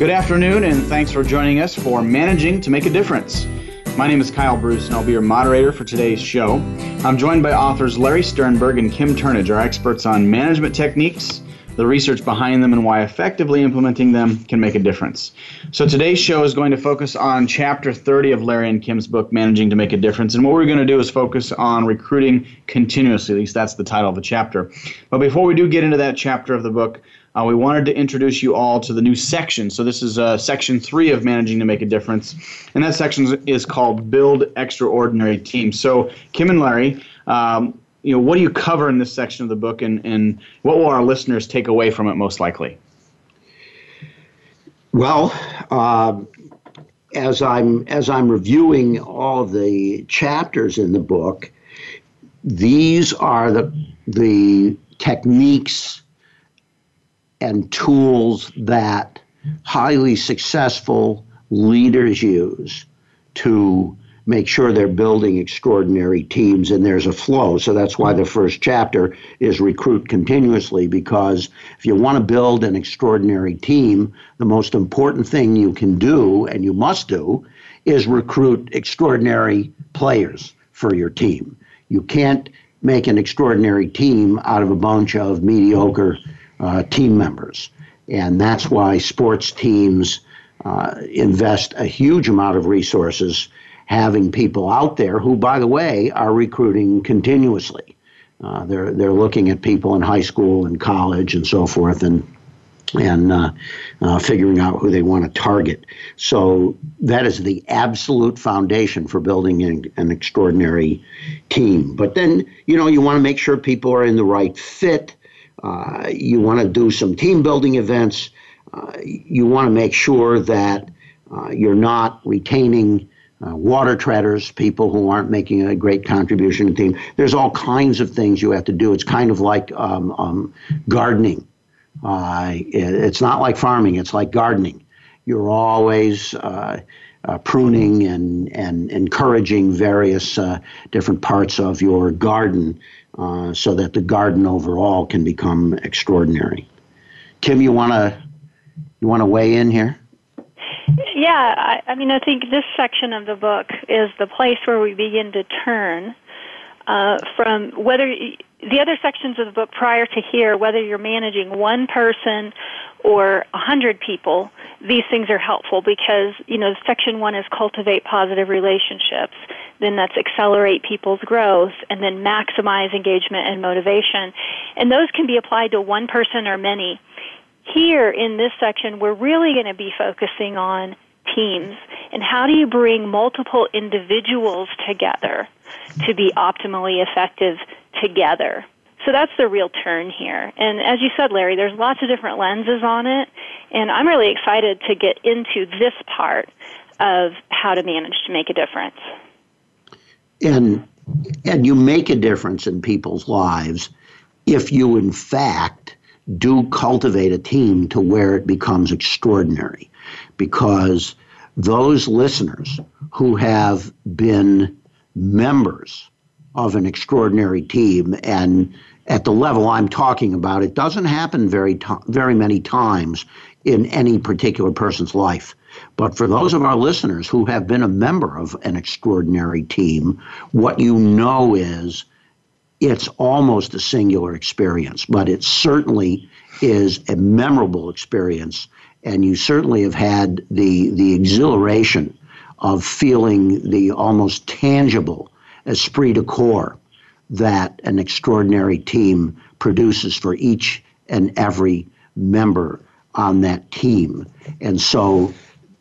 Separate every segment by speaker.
Speaker 1: Good afternoon, and thanks for joining us for Managing to Make a Difference. My name is Kyle Bruce, and I'll be your moderator for today's show. I'm joined by authors Larry Sternberg and Kim Turnage, our experts on management techniques, the research behind them, and why effectively implementing them can make a difference. So today's show is going to focus on chapter 30 of Larry and Kim's book, Managing to Make a Difference. And what we're going to do is focus on recruiting continuously. At least that's the title of the chapter. But before we do get into that chapter of the book, uh, we wanted to introduce you all to the new section. So this is uh, section three of Managing to Make a Difference, and that section is called Build Extraordinary Teams. So Kim and Larry, um, you know, what do you cover in this section of the book, and, and what will our listeners take away from it most likely?
Speaker 2: Well, uh, as I'm as I'm reviewing all the chapters in the book, these are the the techniques and tools that highly successful leaders use to make sure they're building extraordinary teams and there's a flow. So that's why the first chapter is recruit continuously because if you want to build an extraordinary team, the most important thing you can do and you must do is recruit extraordinary players for your team. You can't make an extraordinary team out of a bunch of mediocre uh, team members. And that's why sports teams uh, invest a huge amount of resources having people out there who, by the way, are recruiting continuously. Uh, they're they're looking at people in high school and college and so forth, and and uh, uh, figuring out who they want to target. So that is the absolute foundation for building an, an extraordinary team. But then you know you want to make sure people are in the right fit uh, you want to do some team building events. Uh, you want to make sure that uh, you're not retaining uh, water treaders, people who aren't making a great contribution to the team. There's all kinds of things you have to do. It's kind of like um, um, gardening. Uh, it, it's not like farming, it's like gardening. You're always pruning and, and encouraging various different parts of your garden uh, so that the garden overall can become extraordinary. Kim, you want to you want to weigh in here?
Speaker 3: Yeah, I, I mean, I think this section of the book is the place where we begin to turn uh, from whether the other sections of the book prior to here, whether you're managing one person or a hundred people, these things are helpful because you know section one is cultivate positive relationships, then that's accelerate people's growth, and then maximize engagement and motivation, and those can be applied to one person or many. Here in this section, we're really going to be focusing on teams and how do you bring multiple individuals together to be optimally effective together. So that's the real turn here. And as you said, Larry, there's lots of different lenses on it, and I'm really excited to get into this part of how to manage to make a difference.
Speaker 2: And and you make a difference in people's lives if you in fact do cultivate a team to where it becomes extraordinary because those listeners who have been members of an extraordinary team and at the level I'm talking about, it doesn't happen very to- very many times in any particular person's life. But for those of our listeners who have been a member of an extraordinary team, what you know is it's almost a singular experience, but it certainly is a memorable experience. And you certainly have had the, the exhilaration of feeling the almost tangible esprit de corps that an extraordinary team produces for each and every member on that team. And so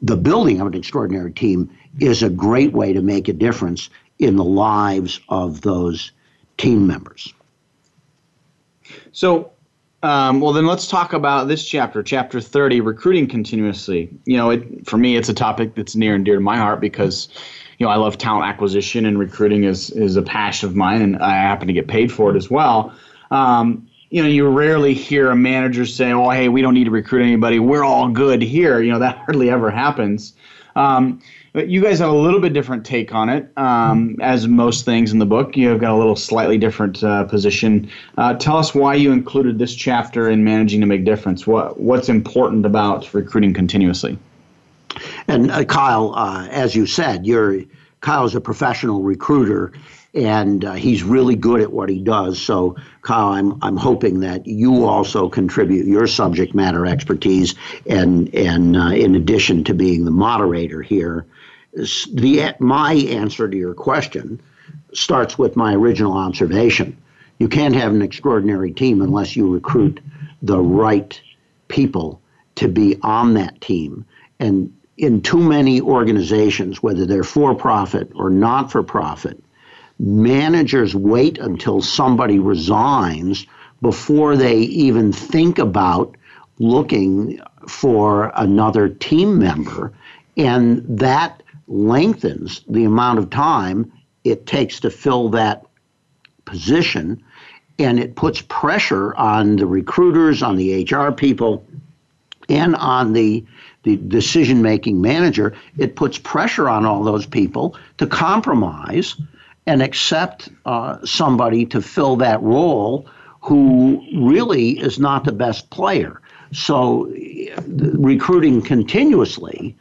Speaker 2: the building of an extraordinary team is a great way to make a difference in the lives of those team members.
Speaker 1: So, um, well, then let's talk about this chapter, chapter 30, recruiting continuously. You know, it, for me, it's a topic that's near and dear to my heart because you know, I love talent acquisition and recruiting is is a passion of mine, and I happen to get paid for it as well. Um, you know, you rarely hear a manager say, "Oh, hey, we don't need to recruit anybody. We're all good here." You know, that hardly ever happens. Um, but you guys have a little bit different take on it, um, as most things in the book. You've got a little slightly different uh, position. Uh, tell us why you included this chapter in managing to make difference. What what's important about recruiting continuously?
Speaker 2: And uh, Kyle, uh, as you said, you're Kyle's a professional recruiter, and uh, he's really good at what he does. So, Kyle, I'm I'm hoping that you also contribute your subject matter expertise, and and uh, in addition to being the moderator here, the my answer to your question starts with my original observation. You can't have an extraordinary team unless you recruit the right people to be on that team. And in too many organizations, whether they're for profit or not for profit, managers wait until somebody resigns before they even think about looking for another team member. And that lengthens the amount of time it takes to fill that position. And it puts pressure on the recruiters, on the HR people, and on the the decision making manager, it puts pressure on all those people to compromise and accept uh, somebody to fill that role who really is not the best player. So, recruiting continuously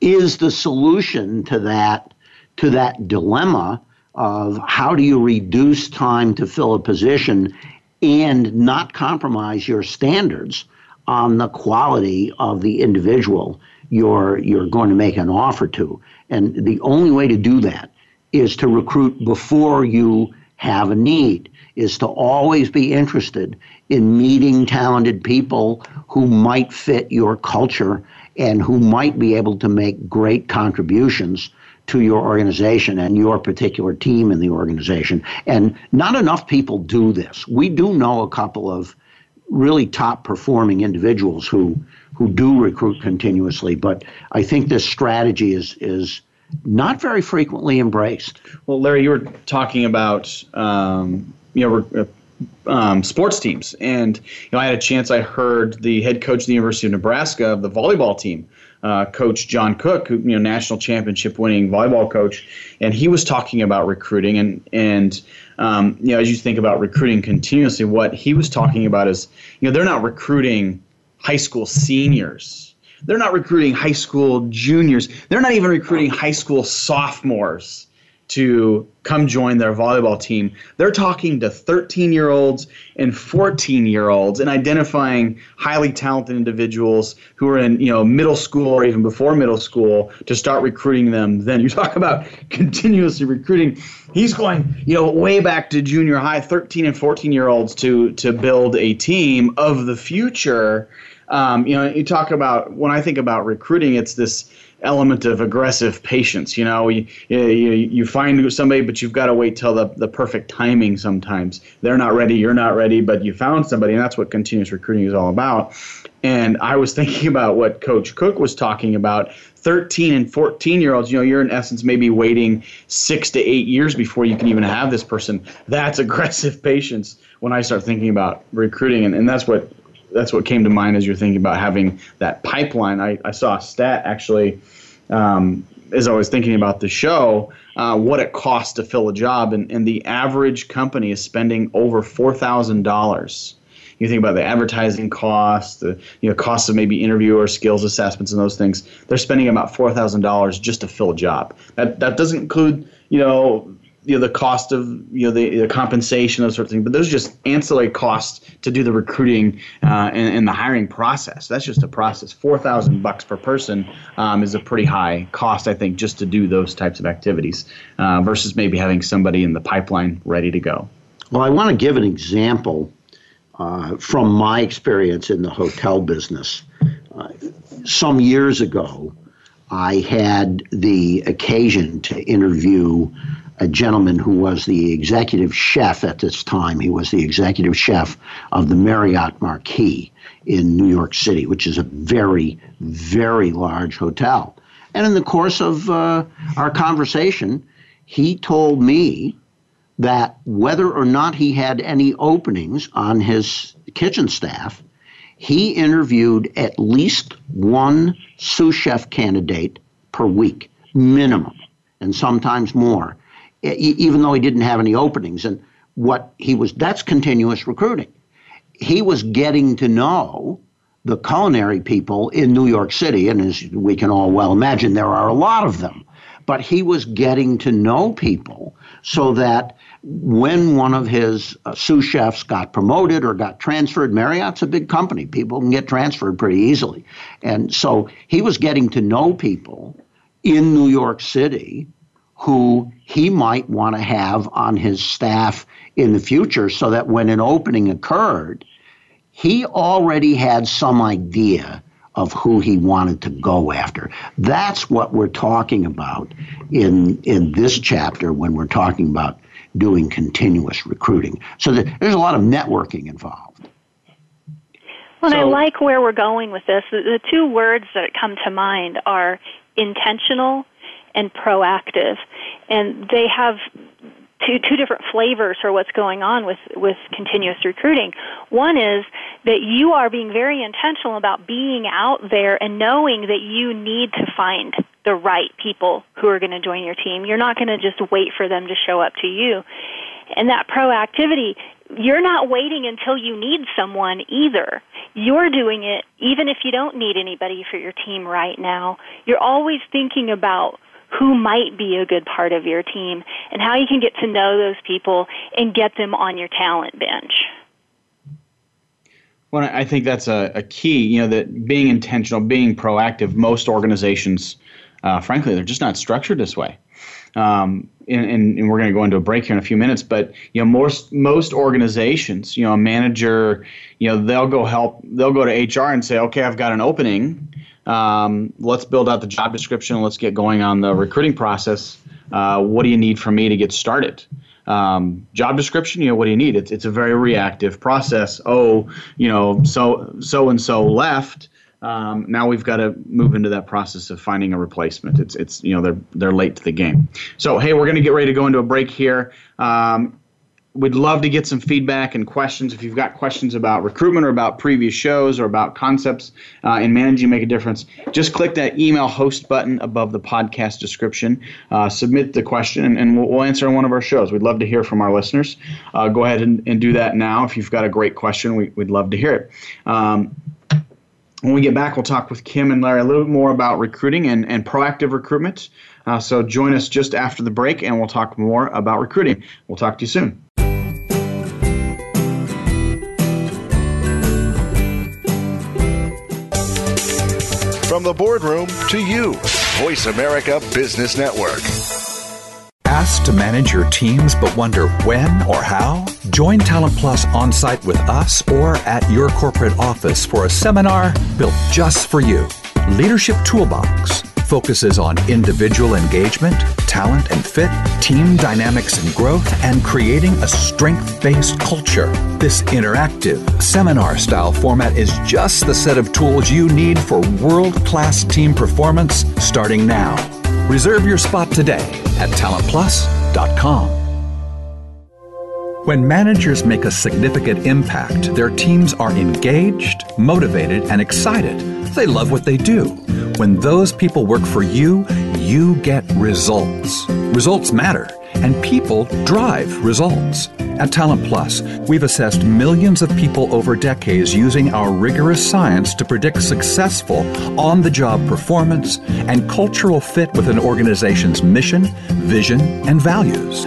Speaker 2: is the solution to that to that dilemma of how do you reduce time to fill a position and not compromise your standards on the quality of the individual you're you're going to make an offer to. And the only way to do that is to recruit before you have a need, is to always be interested in meeting talented people who might fit your culture and who might be able to make great contributions to your organization and your particular team in the organization. And not enough people do this. We do know a couple of really top performing individuals who who do recruit continuously, but I think this strategy is is not very frequently embraced.
Speaker 1: Well, Larry, you were talking about um, you know um, sports teams, and you know I had a chance. I heard the head coach of the University of Nebraska of the volleyball team, uh, Coach John Cook, who you know national championship winning volleyball coach, and he was talking about recruiting and and um, you know as you think about recruiting continuously, what he was talking about is you know they're not recruiting high school seniors they're not recruiting high school juniors. They're not even recruiting high school sophomores to come join their volleyball team. They're talking to 13 year olds and 14 year olds and identifying highly talented individuals who are in you know middle school or even before middle school to start recruiting them. Then you talk about continuously recruiting. He's going you know way back to junior high, 13 and 14 year olds to to build a team of the future um, you know, you talk about when I think about recruiting, it's this element of aggressive patience. You know, you, you, you find somebody, but you've got to wait till the, the perfect timing sometimes. They're not ready, you're not ready, but you found somebody, and that's what continuous recruiting is all about. And I was thinking about what Coach Cook was talking about 13 and 14 year olds, you know, you're in essence maybe waiting six to eight years before you can even have this person. That's aggressive patience when I start thinking about recruiting. And, and that's what that's what came to mind as you're thinking about having that pipeline. I, I saw a stat actually um, as I was thinking about the show, uh, what it costs to fill a job, and, and the average company is spending over four thousand dollars. You think about the advertising costs, the you know costs of maybe interview or skills assessments and those things. They're spending about four thousand dollars just to fill a job. That that doesn't include you know you know the cost of you know the, the compensation those sort of things. But those are just ancillary costs to do the recruiting uh, and, and, the hiring process. That's just a process. 4000 bucks per person um, is a pretty high cost i think just to do those types of activities uh, versus maybe having somebody in the pipeline ready to go.
Speaker 2: Well i want to give an example uh, from my experience in the hotel business. Uh, some years ago i had the occasion to interview a gentleman who was the executive chef at this time. He was the executive chef of the Marriott Marquis in New York City, which is a very, very large hotel. And in the course of uh, our conversation, he told me that whether or not he had any openings on his kitchen staff, he interviewed at least one sous chef candidate per week, minimum, and sometimes more, even though he didn't have any openings. And what he was, that's continuous recruiting. He was getting to know the culinary people in New York City, and as we can all well imagine, there are a lot of them. But he was getting to know people so that when one of his uh, sous chefs got promoted or got transferred, Marriott's a big company. People can get transferred pretty easily. And so he was getting to know people in New York City who he might want to have on his staff in the future so that when an opening occurred, he already had some idea of who he wanted to go after. That's what we're talking about in in this chapter when we're talking about doing continuous recruiting. So there's a lot of networking involved.
Speaker 3: Well, so, I like where we're going with this. The, the two words that come to mind are intentional and proactive. And they have two two different flavors for what's going on with with continuous recruiting. One is that you are being very intentional about being out there and knowing that you need to find the right people who are going to join your team. You're not going to just wait for them to show up to you. And that proactivity, you're not waiting until you need someone either. You're doing it even if you don't need anybody for your team right now. You're always thinking about who might be a good part of your team and how you can get to know those people and get them on your talent bench.
Speaker 1: Well, I think that's a, a key, you know, that being intentional, being proactive, most organizations, uh, frankly, they're just not structured this way. Um, and, and, we're going to go into a break here in a few minutes, but you know, most most organizations, you know, a manager, you know, they'll go help, they'll go to HR and say, okay, I've got an opening, um, let's build out the job description. Let's get going on the recruiting process. Uh, what do you need from me to get started? Um, job description, you know, what do you need? It's, it's a very reactive process. Oh, you know, so so and so left. Um, now we've got to move into that process of finding a replacement. It's it's you know they're they're late to the game. So hey, we're going to get ready to go into a break here. Um, We'd love to get some feedback and questions. If you've got questions about recruitment or about previous shows or about concepts uh, in managing Make a Difference, just click that email host button above the podcast description. Uh, submit the question, and, and we'll, we'll, answer on one of our shows. We'd love to hear from our listeners. Uh, go ahead and, and, do that now. If you've got a great question, we, would love to hear it. Um, when we get back, we'll talk with Kim and Larry a little bit more about recruiting and, and proactive recruitment. Uh, so join us just after the break, and we'll talk more about recruiting. We'll talk to you soon.
Speaker 4: The boardroom to you, Voice America Business Network.
Speaker 5: Asked to manage your teams but wonder when or how? Join Talent Plus on site with us or at your corporate office for a seminar built just for you. Leadership Toolbox focuses on individual engagement, talent and fit, team dynamics and growth, and creating a strength based culture. This interactive, seminar style format is just the set of tools you need for world class team performance starting now. Reserve your spot today at talentplus.com. When managers make a significant impact, their teams are engaged, motivated, and excited. They love what they do. When those people work for you, you get results. Results matter, and people drive results. At Talent Plus, we've assessed millions of people over decades using our rigorous science to predict successful on the job performance and cultural fit with an organization's mission, vision, and values.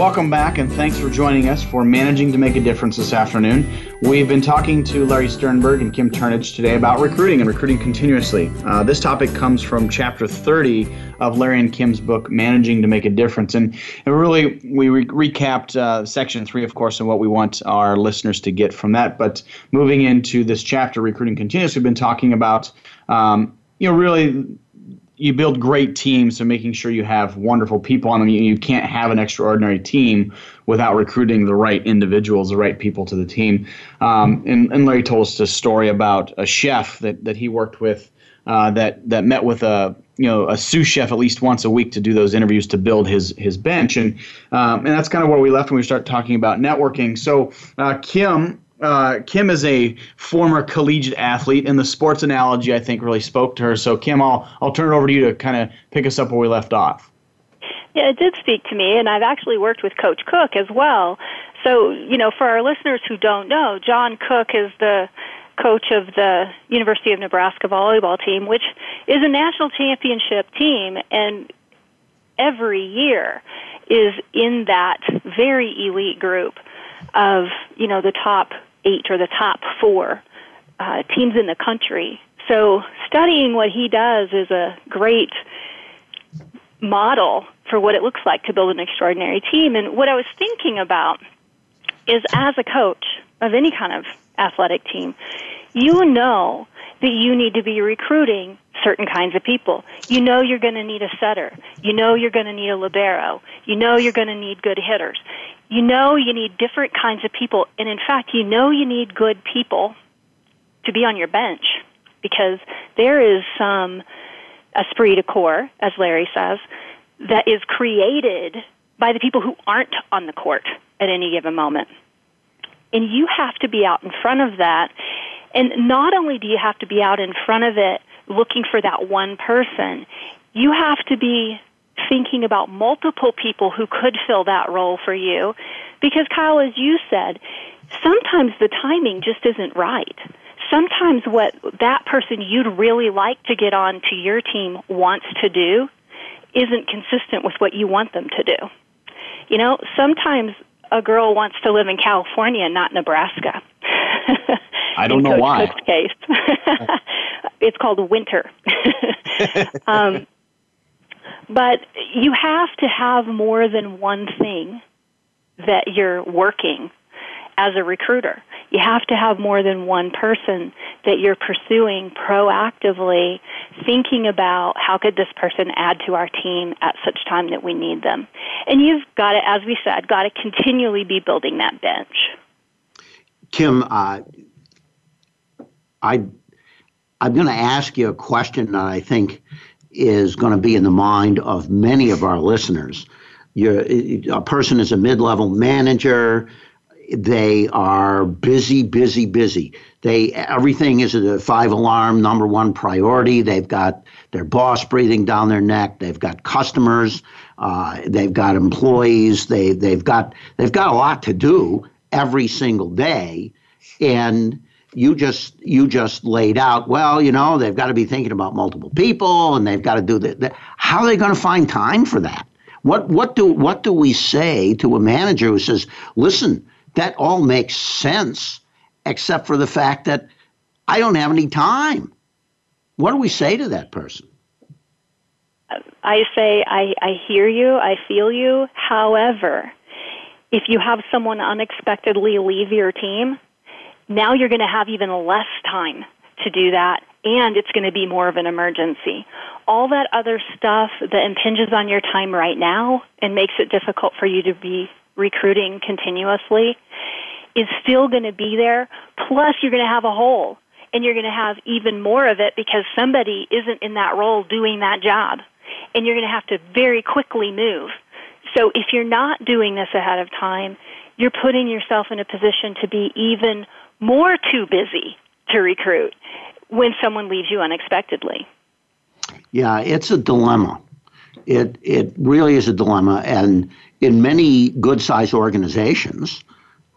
Speaker 1: Welcome back and thanks for joining us for Managing to Make a Difference this afternoon. We've been talking to Larry Sternberg and Kim Turnage today about recruiting and recruiting continuously. Uh, this topic comes from chapter 30 of Larry and Kim's book, Managing to Make a Difference. And, and really, we re- recapped uh, section three, of course, and what we want our listeners to get from that. But moving into this chapter, Recruiting Continuous, we've been talking about, um, you know, really you build great teams, so making sure you have wonderful people on them. You, you can't have an extraordinary team without recruiting the right individuals, the right people to the team. Um, and, and Larry told us a story about a chef that, that he worked with uh, that that met with a you know a sous chef at least once a week to do those interviews to build his his bench and um, and that's kind of where we left when we start talking about networking. So uh, Kim uh, Kim is a former collegiate athlete, and the sports analogy I think really spoke to her. So, Kim, I'll I'll turn it over to you to kind of pick us up where we left off.
Speaker 3: Yeah, it did speak to me, and I've actually worked with Coach Cook as well. So, you know, for our listeners who don't know, John Cook is the coach of the University of Nebraska volleyball team, which is a national championship team, and every year is in that very elite group of you know the top eight or the top four uh, teams in the country. So studying what he does is a great model for what it looks like to build an extraordinary team. And what I was thinking about is as a coach of any kind of athletic team, you know that you need to be recruiting certain kinds of people. You know you're going to need a setter. You know you're going to need a libero. You know you're going to need good hitters you know you need different kinds of people. And in fact, you know you need good people to be on your bench because there is some esprit de corps, as Larry says, that is created by the people who aren't on the court at any given moment. And you have to be out in front of that. And not only do you have to be out in front of it looking for that one person, you have to be thinking about multiple people who could fill that role for you. Because, Kyle, as you said, sometimes the timing just isn't right. Sometimes what that person you'd really like to get on to your team wants to do isn't consistent with what you want them to do. You know, sometimes a girl wants to live in California, not Nebraska.
Speaker 1: I don't know
Speaker 3: Coach
Speaker 1: why.
Speaker 3: Cook's case. it's called winter. um, but you have to have more than one thing that you're working as a recruiter. You have to have more than one person that you're pursuing proactively, thinking about how could this person add to our team at such time that we need them. And you've got to, as we said, got to continually be building that bench.
Speaker 2: Kim, uh, I, I'm going to ask you a question that I think is going to be in the mind of many of our listeners. You're, a person is a mid level manager. They are busy, busy, busy. They everything is a five alarm number one priority. They've got their boss breathing down their neck. They've got customers. Uh, they've got employees. They they've got they've got a lot to do every single day, and you just you just laid out well you know they've got to be thinking about multiple people and they've got to do that how are they going to find time for that? What what do what do we say to a manager who says listen that all makes sense except for the fact that i don't have any time. What do we say to that person?
Speaker 3: I say i i hear you i feel you. However if you have someone unexpectedly leave your team now you're going to have even less time to do that, and it's going to be more of an emergency. All that other stuff that impinges on your time right now and makes it difficult for you to be recruiting continuously is still going to be there. Plus, you're going to have a hole, and you're going to have even more of it because somebody isn't in that role doing that job, and you're going to have to very quickly move. So, if you're not doing this ahead of time, you're putting yourself in a position to be even more too busy to recruit when someone leaves you unexpectedly.
Speaker 2: Yeah, it's a dilemma. It it really is a dilemma, and in many good-sized organizations,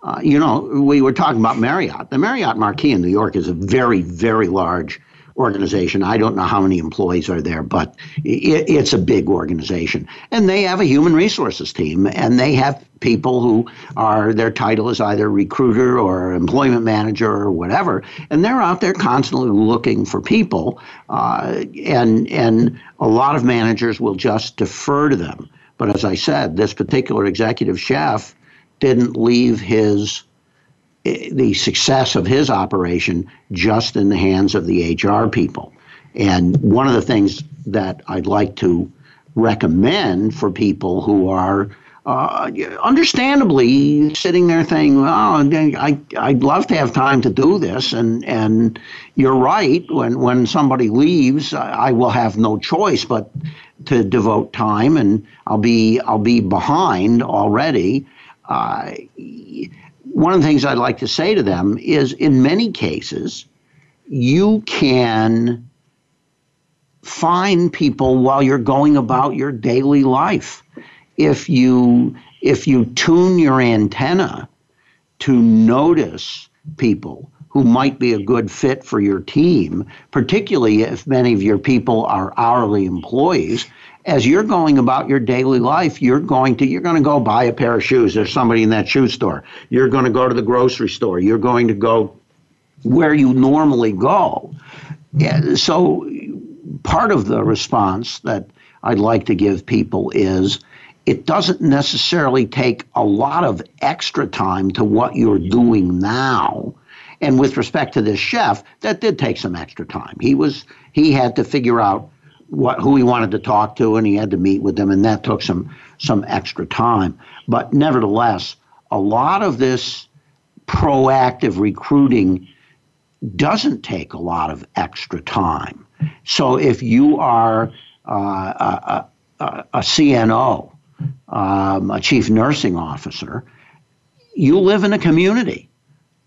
Speaker 2: uh, you know, we were talking about Marriott. The Marriott Marquis in New York is a very, very large organization. I don't know how many employees are there, but it, it's a big organization. And they have a human resources team, and they have people who are, their title is either recruiter or employment manager or whatever, and they're out there constantly looking for people. Uh, and, and a lot of managers will just defer to them. But as I said, this particular executive chef didn't leave his the success of his operation just in the hands of the HR people. And one of the things that I'd like to recommend for people who are uh, understandably sitting there thinking, "Oh, I, I'd love to have time to do this," and and you're right. When when somebody leaves, I will have no choice but to devote time, and I'll be I'll be behind already. Uh, one of the things I'd like to say to them is in many cases, you can find people while you're going about your daily life. If you if you tune your antenna to notice people who might be a good fit for your team, particularly if many of your people are hourly employees, as you're going about your daily life, you're going to you're going to go buy a pair of shoes. There's somebody in that shoe store. You're going to go to the grocery store. You're going to go where you normally go. Yeah, so part of the response that I'd like to give people is it doesn't necessarily take a lot of extra time to what you're doing now. And with respect to this chef, that did take some extra time. He was he had to figure out what who he wanted to talk to, and he had to meet with them, and that took some some extra time. But nevertheless, a lot of this proactive recruiting doesn't take a lot of extra time. So if you are uh, a, a, a, CNO, um, a chief nursing officer, you live in a community.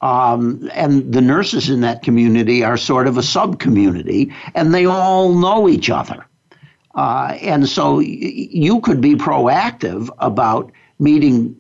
Speaker 2: Um, and the nurses in that community are sort of a sub community, and they all know each other. Uh, and so y- you could be proactive about meeting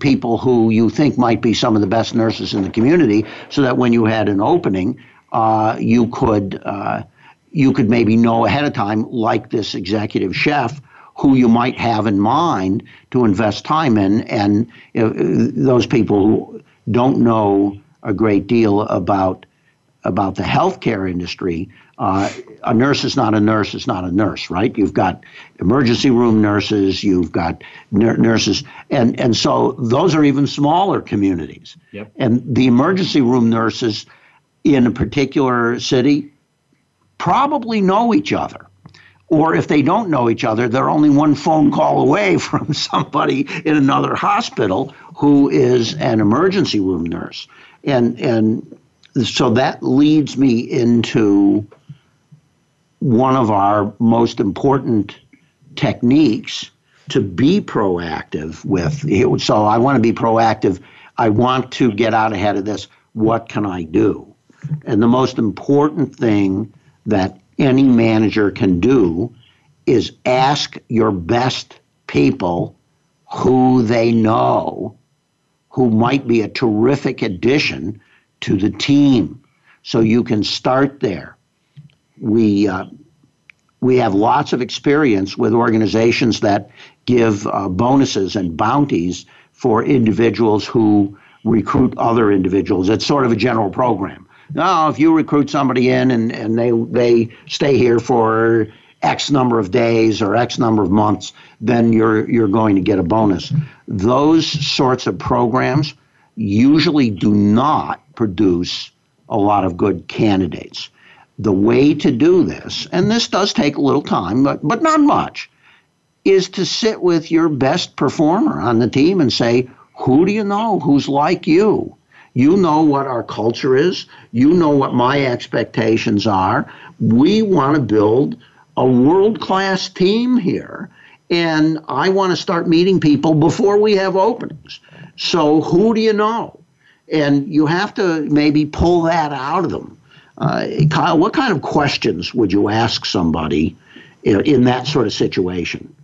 Speaker 2: people who you think might be some of the best nurses in the community, so that when you had an opening, uh, you could uh, you could maybe know ahead of time, like this executive chef, who you might have in mind to invest time in, and uh, those people who don't know a great deal about about the healthcare industry. Uh, a nurse is not a nurse is not a nurse, right? You've got emergency room nurses, you've got nur- nurses, and and so those are even smaller communities.
Speaker 1: Yep.
Speaker 2: And the emergency room nurses in a particular city probably know each other. Or if they don't know each other, they're only one phone call away from somebody in another hospital who is an emergency room nurse. And and so that leads me into one of our most important techniques to be proactive with. So I want to be proactive. I want to get out ahead of this. What can I do? And the most important thing that any manager can do is ask your best people who they know who might be a terrific addition to the team. So you can start there. We uh, we have lots of experience with organizations that give uh, bonuses and bounties for individuals who recruit other individuals. It's sort of a general program. Now, if you recruit somebody in and, and they they stay here for X number of days or X number of months, then you're you're going to get a bonus. Those sorts of programs usually do not produce a lot of good candidates. The way to do this, and this does take a little time, but, but not much, is to sit with your best performer on the team and say, who do you know who's like you? You know what our culture is. You know what my expectations are. We want to build a world class team here. And I want to start meeting people before we have openings. So, who do you know? And you have to maybe pull that out of them. Uh, Kyle, what kind of questions would you ask somebody in, in that sort of situation?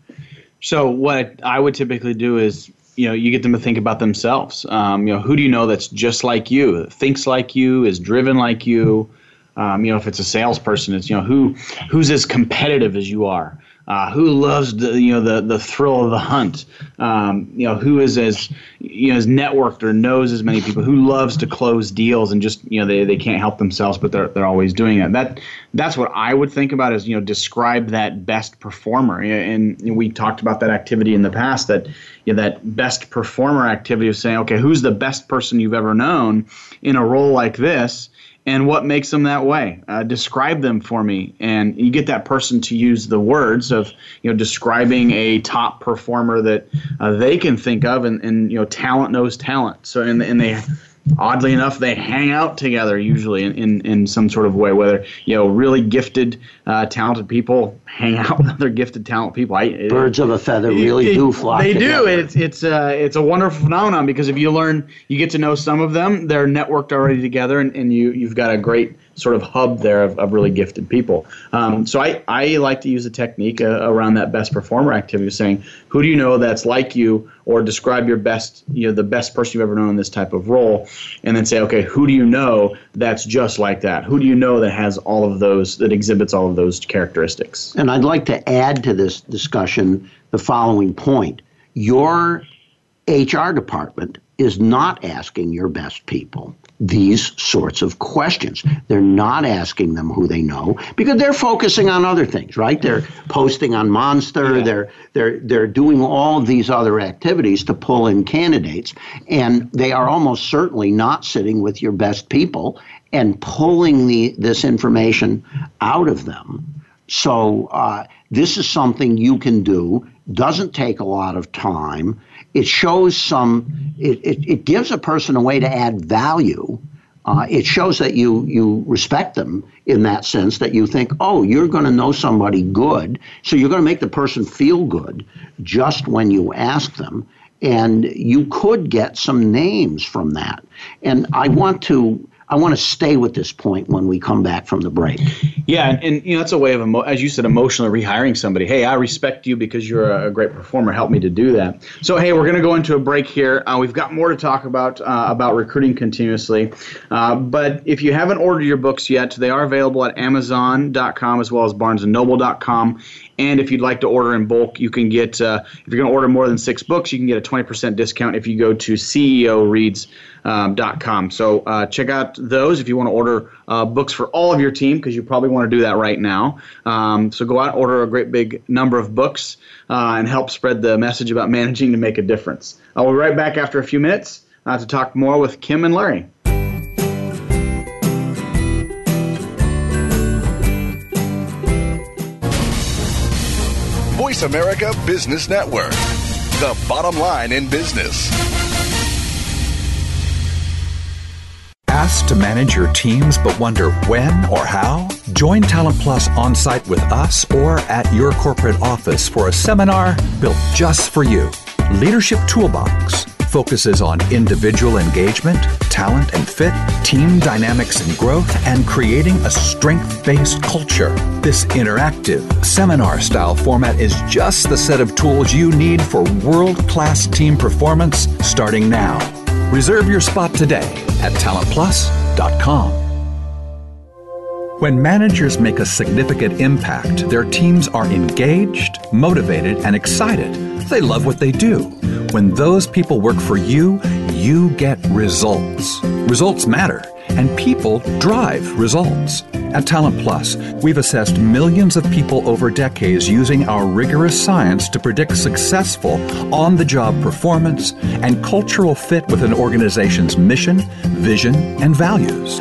Speaker 1: So, what I would typically do is you know you get them to think about themselves. Um, you know who do you know that's just like you thinks like you is driven like you? Um, you know if it's a salesperson it's you know who who's as competitive as you are uh, who loves the you know the the thrill of the hunt? Um, you know who is as you know as networked or knows as many people? Who loves to close deals and just you know they, they can't help themselves, but they're they're always doing it. That that's what I would think about is you know describe that best performer. And, and we talked about that activity in the past that you know, that best performer activity of saying okay who's the best person you've ever known in a role like this and what makes them that way. Uh, describe them for me, and you get that person to use the words of you know describing a top performer that uh, they can think of, and, and you know talent knows talent. So and and they oddly enough, they hang out together usually in, in, in some sort of way. Whether you know, really gifted, uh, talented people hang out with other gifted, talented people. I,
Speaker 2: Birds of a feather really
Speaker 1: it,
Speaker 2: do flock.
Speaker 1: They
Speaker 2: together.
Speaker 1: do. It's it's uh, it's a wonderful phenomenon because if you learn, you get to know some of them. They're networked already together, and, and you you've got a great sort of hub there of, of really gifted people. Um, so I, I like to use a technique uh, around that best performer activity, saying who do you know that's like you, or describe your best, you know, the best person you've ever known in this type of role, and then say, okay, who do you know that's just like that? Who do you know that has all of those, that exhibits all of those characteristics?
Speaker 2: And I'd like to add to this discussion the following point: your HR department is not asking your best people these sorts of questions. They're not asking them who they know because they're focusing on other things, right? They're posting on Monster, yeah. they're they're they're doing all these other activities to pull in candidates and they are almost certainly not sitting with your best people and pulling the this information out of them. So uh, this is something you can do. Doesn't take a lot of time it shows some it, it, it gives a person a way to add value. Uh, it shows that you you respect them in that sense that you think oh you're going to know somebody good. So you're going to make the person feel good just when you ask them. And you could get some names from that. And i want to I want to stay with this point when we come back from the break.
Speaker 1: Yeah, and, and you know that's a way of, emo- as you said, emotionally rehiring somebody. Hey, I respect you because you're a, great performer. Help me to do that. So, hey, we're going to go into a break here. Uh, we've got more to talk about uh, about recruiting continuously. Uh, but if you haven't ordered your books yet, they are available at Amazon.com as well as BarnesandNoble.com. And if you'd like to order in bulk, you can get, uh, if you're going to order more than six books, you can get a 20% discount if you go to CEOreads.com. Um, so uh, check out those if you want to order uh, books for all of your team, because you probably want to do that right now. Um, so go out and order a great big number of books uh, and help spread the message about managing to make a difference. I'll be right back after a few minutes uh, to talk more with Kim and Larry.
Speaker 4: Voice America Business Network, the bottom line in business.
Speaker 5: Asked to manage your teams but wonder when or how? Join Talent Plus on site with us or at your corporate office for a seminar built just for you. Leadership Toolbox focuses on individual engagement, talent and fit, team dynamics and growth, and creating a strength based culture. This interactive, seminar style format is just the set of tools you need for world class team performance starting now. Reserve your spot today at talentplus.com. When managers make a significant impact, their teams are engaged, motivated, and excited. They love what they do. When those people work for you, you get results. Results matter, and people drive results. At Talent Plus, we've assessed millions of people over decades using our rigorous science to predict successful on the job performance and cultural fit with an organization's mission, vision, and values.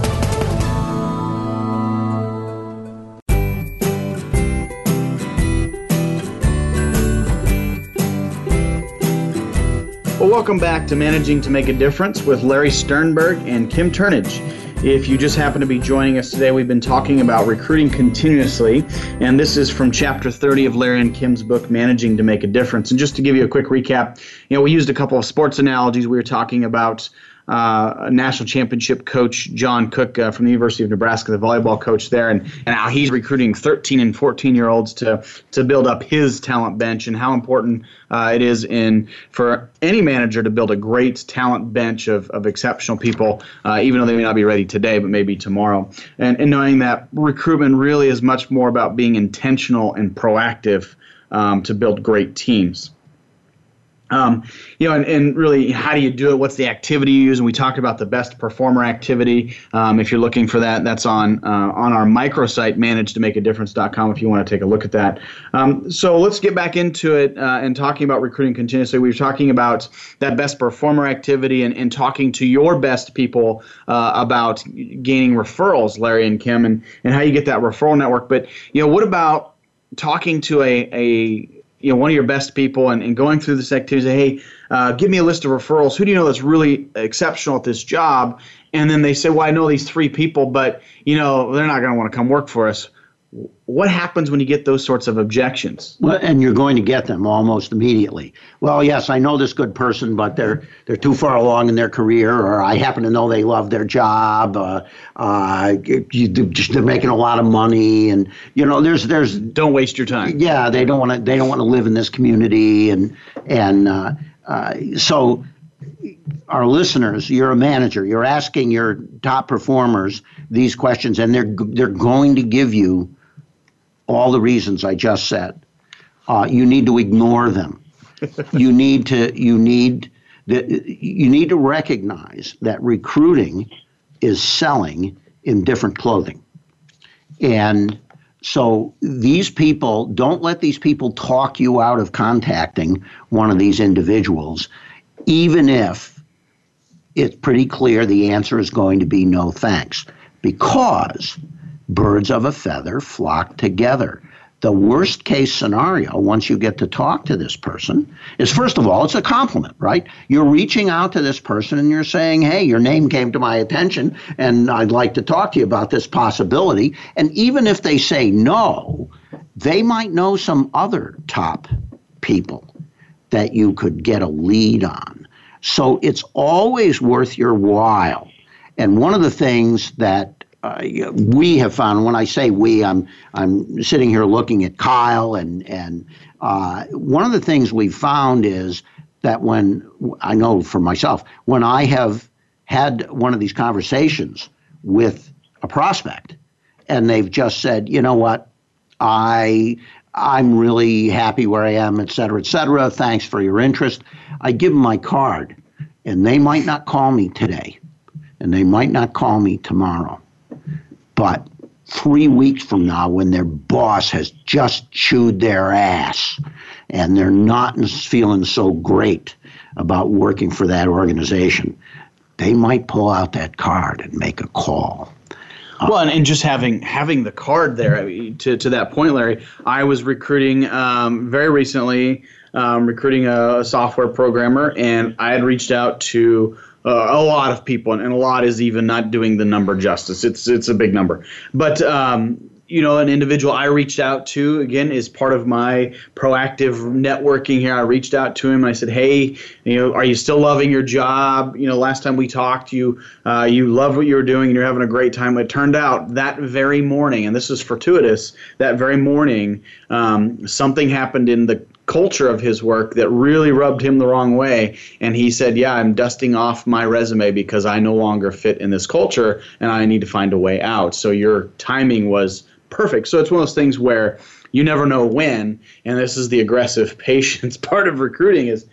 Speaker 1: Welcome back to Managing to Make a Difference with Larry Sternberg and Kim Turnage. If you just happen to be joining us today, we've been talking about recruiting continuously, and this is from chapter 30 of Larry and Kim's book, Managing to Make a Difference. And just to give you a quick recap, you know, we used a couple of sports analogies. We were talking about uh, national championship coach John Cook uh, from the University of Nebraska, the volleyball coach there, and, and how he's recruiting 13 and 14 year olds to to build up his talent bench, and how important uh, it is in for any manager to build a great talent bench of, of exceptional people, uh, even though they may not be ready today, but maybe tomorrow. And, and knowing that recruitment really is much more about being intentional and proactive um, to build great teams. Um, you know, and, and, really, how do you do it? What's the activity you use? And we talked about the best performer activity. Um, if you're looking for that, that's on uh, on our microsite, managetomakeadifference.com. If you want to take a look at that. Um, so let's get back into it uh, and talking about recruiting continuously. We were talking about that best performer activity and, and talking to your best people uh, about gaining referrals, Larry and Kim, and and how you get that referral network. But you know, what about talking to a a you know one of your best people and, and going through this activity say hey uh, give me a list of referrals. Who do you know that's really exceptional at this job? And then they say well i know these three people but you know they're not going to want to come work for us what happens when you get those sorts of objections?
Speaker 2: Well, and you're going to get them almost immediately. Well, yes, I know this good person, but they're they're too far along in their career, or I happen to know they love their job. Uh, uh, you, they're making a lot of money, and you know, there's there's
Speaker 1: don't waste your time.
Speaker 2: Yeah, they don't want to they don't want to live in this community, and and uh, uh, so our listeners, you're a manager, you're asking your top performers these questions, and they're they're going to give you all the reasons I just said. Uh, you need to ignore them. you need to you need the, you need to recognize that recruiting is selling in different clothing. And so these people don't let these people talk you out of contacting one of these individuals, even if it's pretty clear the answer is going to be no thanks, because birds of a feather flock together. The worst case scenario, once you get to talk to this person, is first of all, it's a compliment, right? You're reaching out to this person and you're saying, hey, your name came to my attention and I'd like to talk to you about this possibility. And even if they say no, they might know some other top people that you could get a lead on. So it's always worth your while. And one of the things that uh, we have found. When I say we, I'm I'm sitting here looking at Kyle, and and uh, one of the things we've found is that when I know for myself, when I have had one of these conversations with a prospect, and they've just said, you know what, I I'm really happy where I am, et cetera, et cetera. Thanks for your interest. I give them my card, and they might not call me today, and they might not call me tomorrow. But three weeks from now, when their boss has just chewed their ass and they're not feeling so great about working for that organization, they might pull out that card and make a call.
Speaker 1: well, and, and just having having the card there I mean, to to that point, Larry. I was recruiting um, very recently, um, recruiting a, a, software programmer, and I had reached out to. Uh, a lot of people, and, and, a lot is even not doing the number justice. It's it's a big number, but um, you know, an individual I reached out to again is part of my proactive networking here. I reached out to him and I said, "Hey, you know, are you still loving your job? You know, last time we talked, you uh, you love what you were doing and you're having a great time." It turned out that very morning, and this is fortuitous, that very morning, um, something happened in the culture of his work that really rubbed him the wrong way. And he said, Yeah, I'm dusting off my resume because I no longer fit in this culture and I need to find a way out. So your timing was perfect. So it's one of those things where you never know when, and this is the aggressive patience part of recruiting is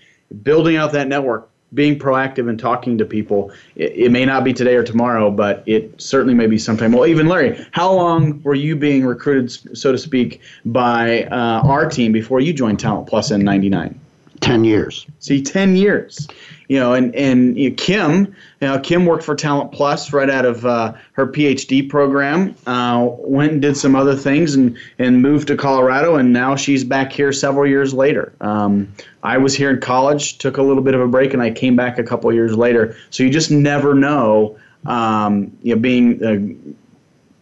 Speaker 1: building out that network, being proactive and talking to people. It, it, may not be today or tomorrow, but it certainly may be sometime. Well, even Larry, how long were you being recruited, so to speak, by uh, our team before you joined Talent Plus in '99?
Speaker 2: 10 years.
Speaker 1: See, 10 years. You know, and, and you know, Kim, you know, Kim worked for Talent Plus right out of uh, her PhD program, uh, went and did some other things and, and moved to Colorado, and now she's back here several years later. Um, I was here in college, took a little bit of a break, and I came back a couple years later. So you just never know, um, you know, being uh,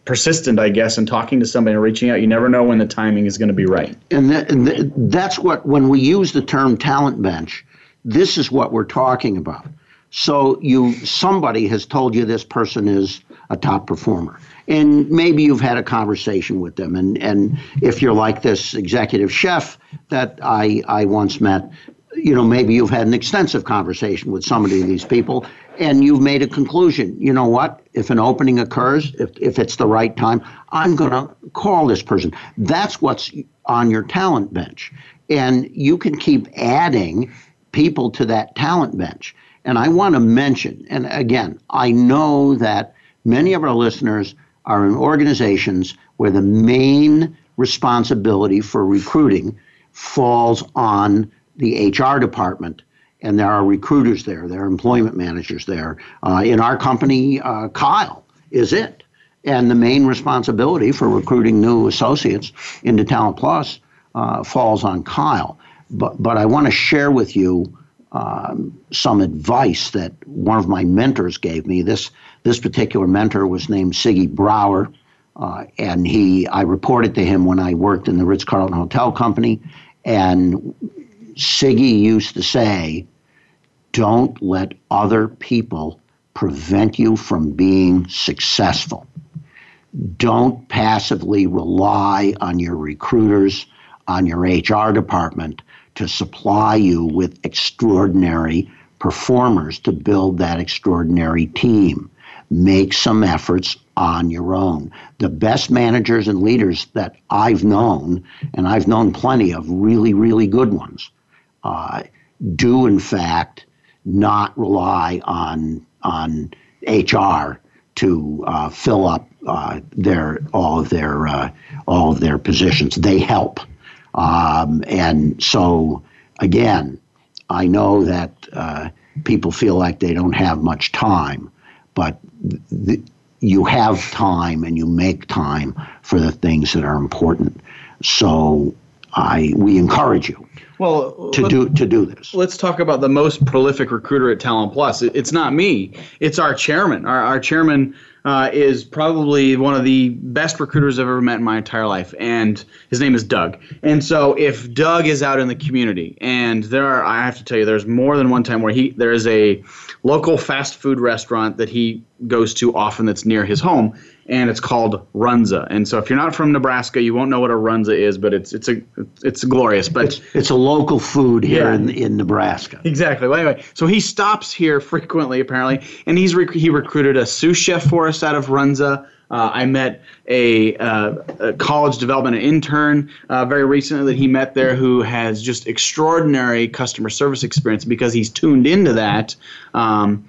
Speaker 1: persistent, I guess, and talking to somebody and reaching out. You never know when the timing is going to be right.
Speaker 2: And, that, and th- that's what, when we use the term talent bench, this is what we're talking about. So you, somebody has told you this person is a top performer, and maybe you've had a conversation with them. And and if you're like this executive chef that I I once met, you know, maybe you've had an extensive conversation with somebody of these people, and you've made a conclusion. You know what? If an opening occurs, if, if it's the right time, I'm going to call this person. That's what's on your talent bench. And you can keep adding people to that talent bench. And I want to mention, and again, I know that many of our listeners are in organizations where the main responsibility for recruiting falls on the HR department and there are recruiters there, there are employment managers there. Uh, in our company, uh, Kyle is it. And the main responsibility for recruiting new associates into Talent Plus uh, falls on Kyle. But, but I want to share with you um, some advice that one of my mentors gave me. This, this particular mentor was named Siggy Brower. Uh, and he, I reported to him when I worked in the Ritz Carlton Hotel Company, and Siggy used to say, don't let other people prevent you from being successful. Don't passively rely on your recruiters, on your HR department to supply you with extraordinary performers to build that extraordinary team. Make some efforts on your own. The best managers and leaders that I've known, and I've known plenty of really, really good ones, uh, do in fact not rely on on HR to uh, fill up uh, their all of their uh, all of their positions. They help, um, and so again, I know that uh, people feel like they don't have much time, but th- you have time and you make time for the things that are important. So I we encourage you well to do to do this.
Speaker 1: Let's talk about the most prolific recruiter at Talent Plus. It, it's not me. It's our chairman. Our, our chairman uh, is probably one of the best recruiters I've ever met in my entire life, and his name is Doug. And so, if Doug is out in the community, and there are, I have to tell you, there's more than one time where he there is a local fast food restaurant that he goes to often that's near his home, and it's called Runza. And so if you're not from Nebraska, you won't know what a Runza is, but it's it's a it's glorious. But
Speaker 2: it's, it's a local food here yeah. in, in Nebraska.
Speaker 1: Exactly. Well, anyway, so he stops here frequently apparently, and he's rec- he recruited a sous chef for us out of Runza. Uh, I met a, uh, a, college development intern uh, very recently that he met there who has just extraordinary customer service experience because he's tuned into that. Um,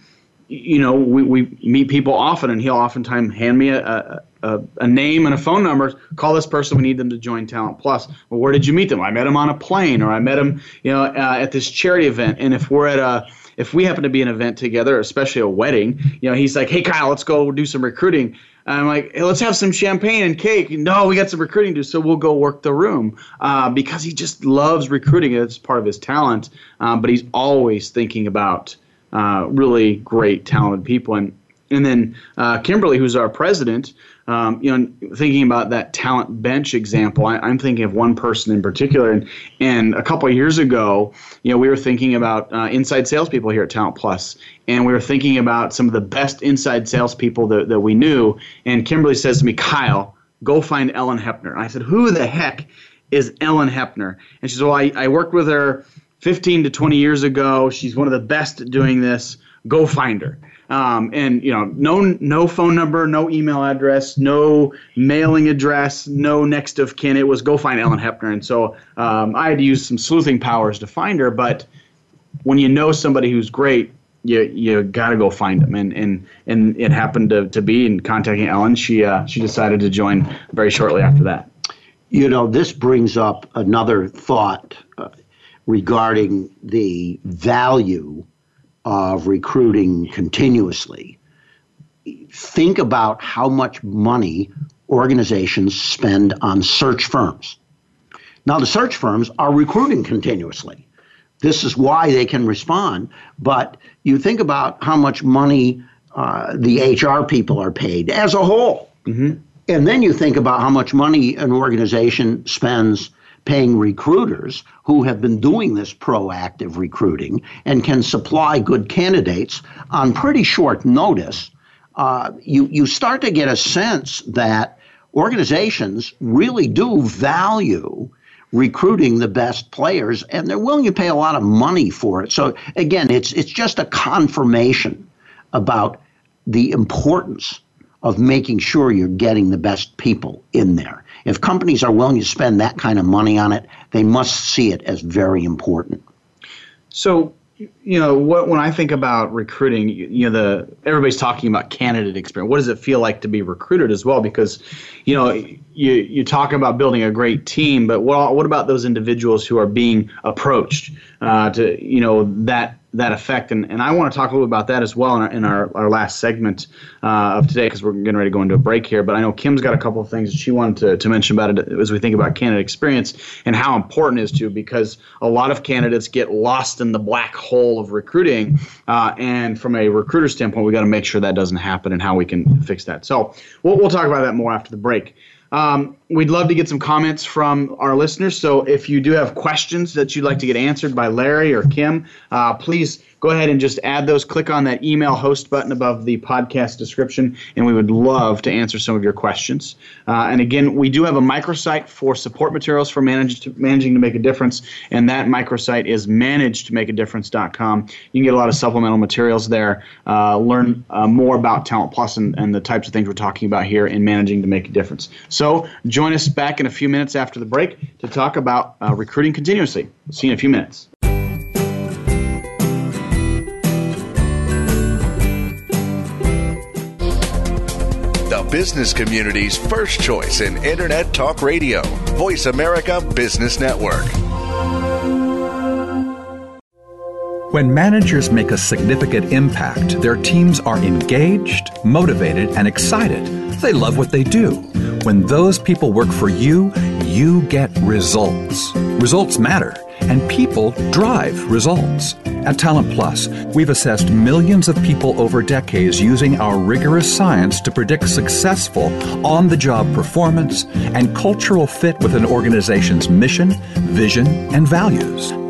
Speaker 1: you know, we, we meet people often, and he'll oftentimes hand me a, a, a, name and a phone number. Call this person. We need them to join Talent Plus. Well, where did you meet them? I met him on a plane, or I met him, you know, uh, at this charity event. And if we're at a if we happen to be an event together, especially a wedding, you know, he's like, "Hey, Kyle, let's go do some recruiting." I'm like, hey, let's have some champagne and cake. No, we got some recruiting to do, so we'll go work the room uh, because he just loves recruiting. It's part of his talent, um, but he's always thinking about uh, really great, talented people. And and then uh, Kimberly, who's our president, um, you know, thinking about that talent bench example, I, am thinking of one person in particular. And, and a couple of years ago, you know, we were thinking about uh, inside salespeople here at Talent Plus, and we were thinking about some of the best inside salespeople that, that we knew. And Kimberly says to me, Kyle, go find Ellen Hepner. I said, who the heck is Ellen Hepner? And she said, well, I, I worked with her 15 to 20 years ago. She's one of the best at doing this. Go find her. Um, and you know, no no phone number, no email address, no mailing address, no next of kin. It was go find Ellen Hepner, and so um, I had to use some sleuthing powers to find her. But when you know somebody who's great, you you got to go find them, and and and it happened to, to be in contacting Ellen. She uh, she decided to join very shortly after that.
Speaker 2: You know, this brings up another thought uh, regarding the value of recruiting continuously. Think about how much money organizations spend on search firms. Now, the search firms are recruiting continuously. This is why they can respond. But you think about how much money uh, the HR people are paid as a whole. Mm-hmm. And then you think about how much money an organization spends paying recruiters who have been doing this proactive recruiting and can supply good candidates on pretty short notice, uh, you, you start to get a sense that organizations really do value recruiting the best players and they're willing to pay a lot of money for it. So again, it's it's just a confirmation about the importance of making sure you're getting the best people in there. If companies are willing to spend that kind of money on it, they must see it as very important.
Speaker 1: So, you know, what, when I think about recruiting, you, you, know, the everybody's talking about candidate experience. What does it feel like to be recruited as well? Because, you know, you you talk about building a great team, but what what about those individuals who are being approached uh, to, you know, that that effect. And, and I want to talk a little bit about that as well in our, in our, our last segment uh, of today because we're getting ready to go into a break here. But I know Kim's got a couple of things that she wanted to, to mention about it as we think about candidate experience and how important it is to because a lot of candidates get lost in the black hole of recruiting. Uh, and from a recruiter standpoint, we got to make sure that doesn't happen and how we can fix that. So we'll, we'll talk about that more after the break. Um, we'd love to get some comments from our listeners. So if you do have questions that you'd like to get answered by Larry or Kim, uh, please go ahead and just add those. Click on that email host button above the podcast description, and we would love to answer some of your questions. Uh, and again, we do have a microsite for support materials for manage to, managing to make a difference, and that microsite is managetomakeadifference.com. You can get a lot of supplemental materials there, uh, learn uh, more about Talent Plus and, and the types of things we're talking about here in managing to make a difference. So join us back in a few minutes after the break to talk about uh, recruiting continuously. See you in a few minutes.
Speaker 6: Business community's first choice in Internet Talk Radio, Voice America Business Network.
Speaker 5: When managers make a significant impact, their teams are engaged, motivated, and excited. They love what they do. When those people work for you, you get results. Results matter and people drive results. At Talent Plus, we've assessed millions of people over decades using our rigorous science to predict successful on the job performance and cultural fit with an organization's mission, vision, and values.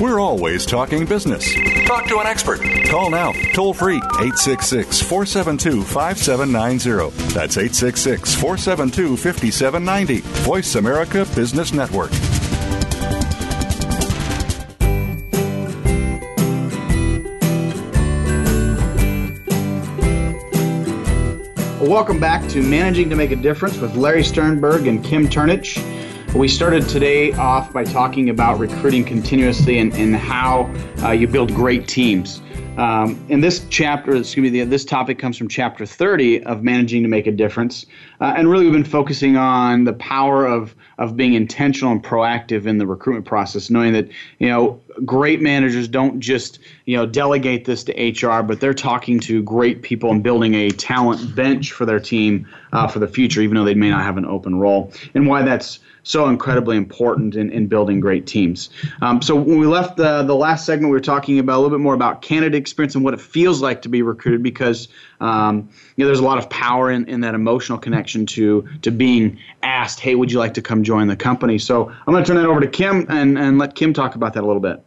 Speaker 4: We're always talking business. Talk to an expert. Call now, toll free, 866 472 5790. That's 866 472 5790. Voice America Business Network.
Speaker 1: Welcome back to Managing to Make a Difference with Larry Sternberg and Kim Turnage. We started today off by talking about recruiting continuously and, and how uh, you build great teams. Um, and this chapter, excuse me, this topic comes from chapter 30 of Managing to Make a Difference. Uh, and really, we've been focusing on the power of, of being intentional and proactive in the recruitment process, knowing that, you know, great managers don't just, you know, delegate this to HR, but they're talking to great people and building a talent bench for their team uh, for the future, even though they may not have an open role. And why that's so incredibly important in, in building great teams. Um, so when we left the, the last segment, we were talking about a little bit more about candidate experience and what it feels like to be recruited because um, you know there's a lot of power in, in that emotional connection to to being asked, hey, would you like to come join the company? So I'm going to turn that over to Kim and, and let Kim talk about that a little bit.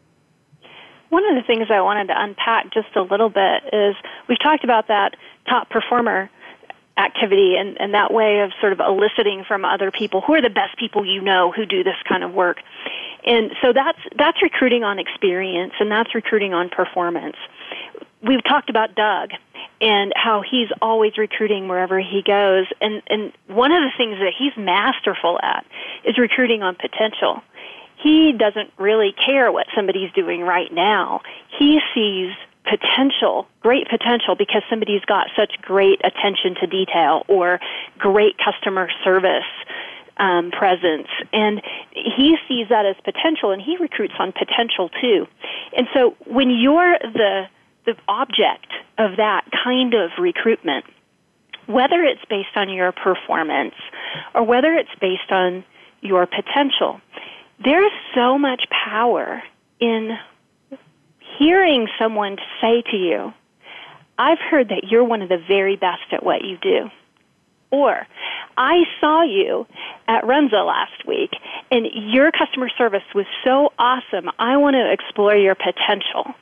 Speaker 3: One of the things I wanted to unpack just a little bit is we've talked about that top performer activity and, and that way of sort of eliciting from other people who are the best people you know who do this kind of work. And so that's that's recruiting on experience and that's recruiting on performance. We've talked about Doug and how he's always recruiting wherever he goes and and one of the things that he's masterful at is recruiting on potential. He doesn't really care what somebody's doing right now. He sees potential, great potential because somebody's got such great attention to detail or great customer service um, presence. And he sees that as potential and he recruits on potential too. And so when you're the, the object of that kind of recruitment, whether it's based on your performance or whether it's based on your potential, there is so much power in hearing someone say to you, I've heard that you're one of the very best at what you do. Or, I saw you at Runza last week and your customer service was so awesome. I want to explore your potential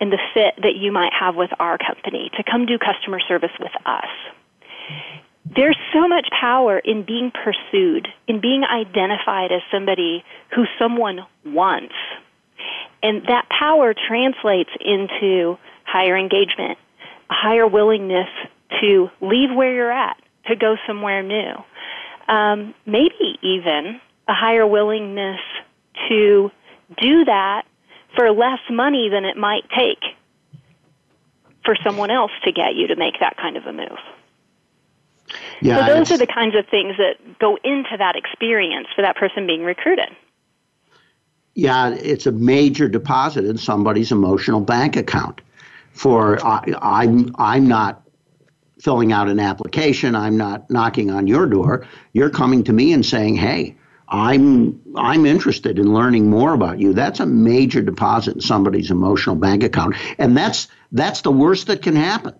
Speaker 3: and the fit that you might have with our company to come do customer service with us. There's so much power in being pursued, in being identified as somebody who someone wants and that power translates into higher engagement, a higher willingness to leave where you're at, to go somewhere new. Um, maybe even a higher willingness to do that for less money than it might take for someone else to get you to make that kind of a move. Yeah, so those are the kinds of things that go into that experience for that person being recruited
Speaker 2: yeah, it's a major deposit in somebody's emotional bank account. For I, I'm I'm not filling out an application. I'm not knocking on your door. You're coming to me and saying, "Hey, I'm I'm interested in learning more about you." That's a major deposit in somebody's emotional bank account, and that's that's the worst that can happen.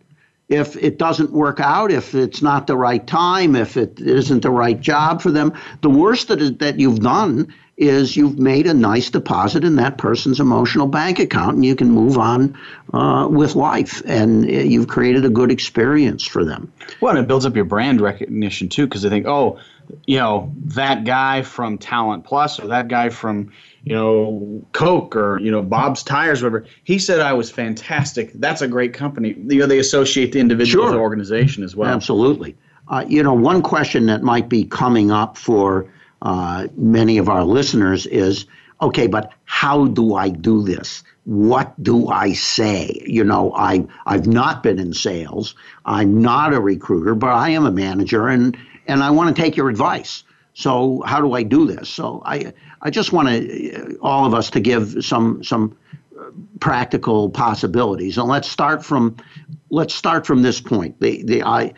Speaker 2: If it doesn't work out, if it's not the right time, if it isn't the right job for them, the worst that, that you've done is you've made a nice deposit in that person's emotional bank account and you can move on uh, with life and uh, you've created a good experience for them.
Speaker 1: Well, and it builds up your brand recognition too because they think, oh, you know, that guy from Talent Plus or that guy from you know, Coke or, you know, Bob's Tires, whatever. He said I was fantastic. That's a great company. You know, they associate the individual sure. with the organization as well.
Speaker 2: Absolutely. Uh, you know, one question that might be coming up for uh, many of our listeners is okay, but how do I do this? What do I say? You know, I, I've not been in sales. I'm not a recruiter, but I am a manager and, and I want to take your advice. So how do I do this? So I I just want to all of us to give some some uh, practical possibilities. And let's start from let's start from this point. The the I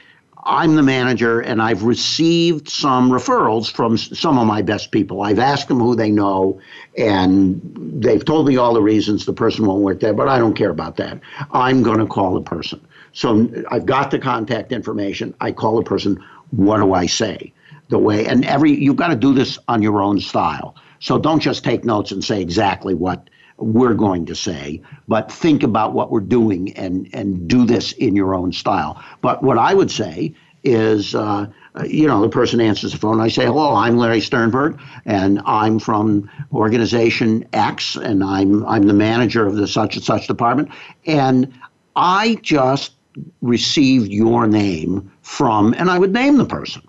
Speaker 2: I'm the manager and I've received some referrals from some of my best people. I've asked them who they know and they've told me all the reasons the person won't work there, but I don't care about that. I'm going to call the person. So I've got the contact information. I call the person. What do I say? the way and every you've got to do this on your own style. So don't just take notes and say exactly what we're going to say but think about what we're doing and and do this in your own style. But what i would say is uh, you know the person answers the phone i say hello i'm larry sternberg and i'm from organization x and i'm i'm the manager of the such and such department. And i just received your name from and i would name the person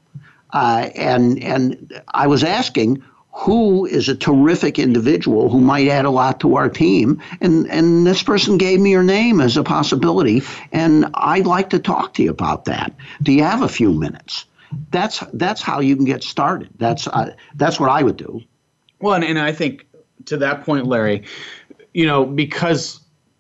Speaker 2: uh, and and I was asking who is a terrific individual who might add a lot to our team, and and this person gave me your name as a possibility, and I'd like to talk to you about that. Do you have a few minutes? That's that's how you can get started. That's uh, that's what I would do.
Speaker 1: Well, and, and I think to that point, Larry, you know, because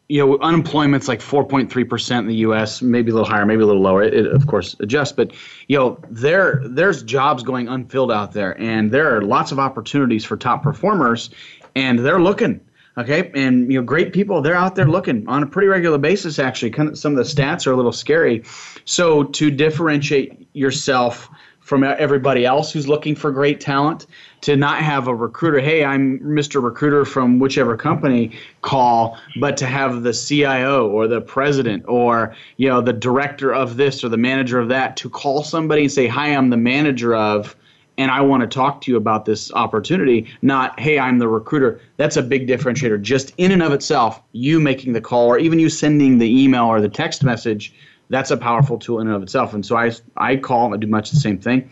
Speaker 1: you know, unemployment's like 4.3% in the U.S., maybe a little higher, maybe a little lower. It, it, of course, adjusts. But, you know, there there's jobs going unfilled out there, and there are lots of opportunities for top performers, and they're looking. Okay, and you know, great people, they're out there looking on a pretty regular basis. Actually, kind of, some of the stats are a little scary. So to differentiate yourself from everybody else who's looking for great talent to not have a recruiter hey i'm mr recruiter from whichever company call but to have the cio or the president or you know the director of this or the manager of that to call somebody and say hi i'm the manager of and i want to talk to you about this opportunity not hey i'm the recruiter. That's a big differentiator just in and of itself you making the call or even you sending the email or the text message that's a powerful tool in and of itself. And so I, I call, I do much the same thing.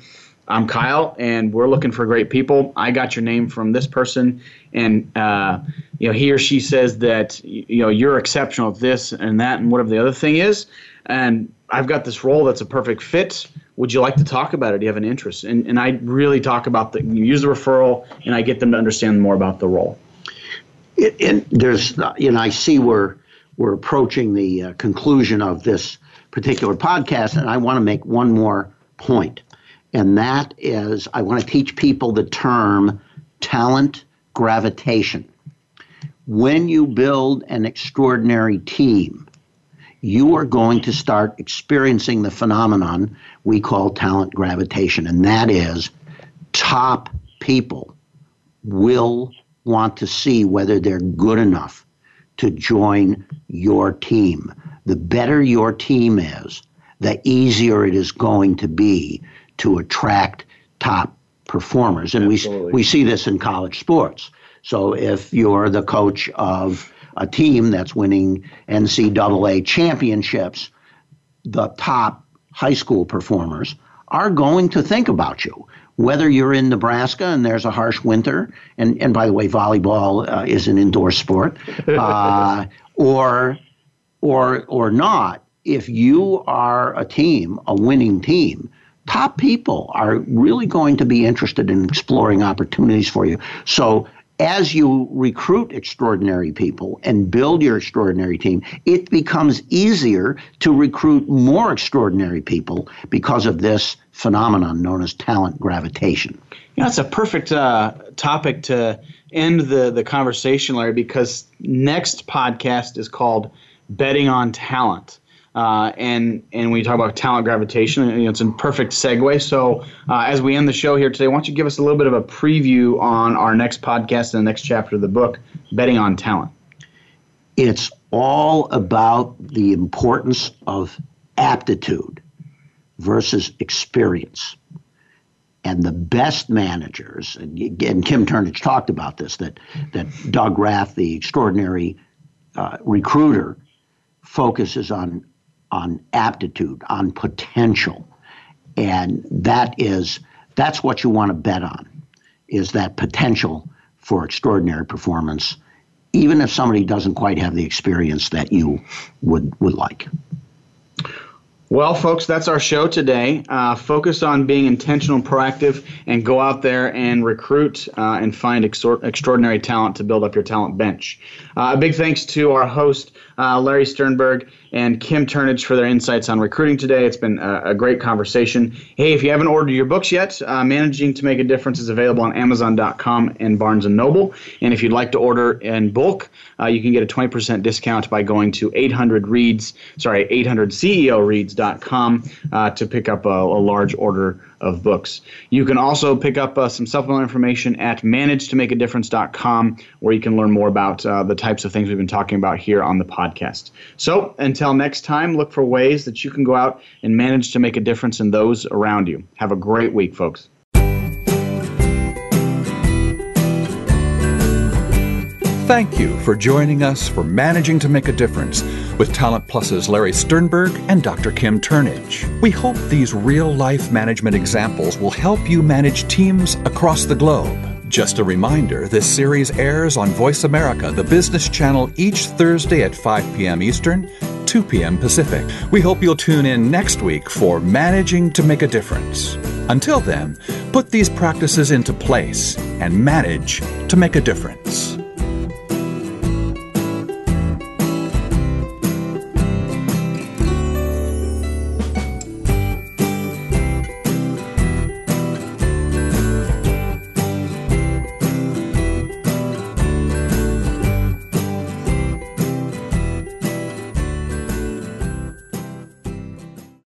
Speaker 1: I'm Kyle, and we're looking for great people. I got your name from this person, and uh, you know he or she says that you know you're exceptional at this and that and whatever the other thing is, and I've got this role that's a perfect fit. Would you like to talk about it? Do you have an interest? And and I really talk about the use the referral, and I get them to understand more about the role.
Speaker 2: It, and there's you know I see we're we're approaching the uh, conclusion of this particular podcast, and I want to make one more point, and that is I want to teach people the term talent gravitation. When you build an extraordinary team, you are going to start experiencing the phenomenon we call talent gravitation, and that is top people will want to see whether they're good enough to join your team the better your team is, the easier it is going to be to attract top performers. And we, we see this in college sports. So if you're the coach of a team that's winning NCAA championships, the top high school performers are going to think about you. Whether you're in Nebraska and there's a harsh winter, and, and by the way, volleyball uh, is an indoor sport, uh, or or or not, if you are a team, a winning team, top people are really going to be interested in exploring opportunities for you. So as you recruit extraordinary people and build your extraordinary team, it becomes easier to recruit more extraordinary people because of this phenomenon known as talent gravitation.
Speaker 1: Yeah, it's a perfect uh, topic to end the, the conversation, Larry, because next podcast is called betting on talent. Uh, and and you talk about talent gravitation, you know, it's a perfect segue. So uh, as we end the show here today, why don't you give us a little bit of a preview on our next podcast and the next chapter of the book, Betting on Talent?
Speaker 2: It's all about the importance of aptitude versus experience. And the best managers, and, and Kim Turnage talked about this, that, that Doug Rath, the extraordinary uh, recruiter, focuses on on aptitude, on potential. And that is that's what you want to bet on is that potential for extraordinary performance, even if somebody doesn't quite have the experience that you would would like.
Speaker 1: Well, folks, that's our show today. Uh, focus on being intentional, and proactive, and go out there and recruit uh, and find extraordinary talent to build up your talent bench. Uh, a big thanks to our host, uh, Larry Sternberg and Kim Turnage for their insights on recruiting today. It's been a, a great conversation. Hey, if you haven't ordered your books yet, uh, Managing to Make a Difference is available on Amazon.com and Barnes & Noble. And if you'd like to order in bulk, uh, you can get a 20% discount by going to 800 reads, sorry, 800ceoreads.com uh, to pick up a, a large order of books. You can also pick up uh, some supplemental information at managetomakeadifference.com where you can learn more about uh, the types of things we've been talking about here on the podcast. So until next time, look for ways that you can go out and manage to make a difference in those around you. Have a great week, folks.
Speaker 5: Thank you for joining us for Managing to Make a Difference with Talent Plus's Larry Sternberg and Dr. Kim Turnage. We hope these real life management examples will help you manage teams across the globe. Just a reminder this series airs on Voice America, the business channel, each Thursday at 5 p.m. Eastern, 2 p.m. Pacific. We hope you'll tune in next week for Managing to Make a Difference. Until then, put these practices into place and manage to make a difference.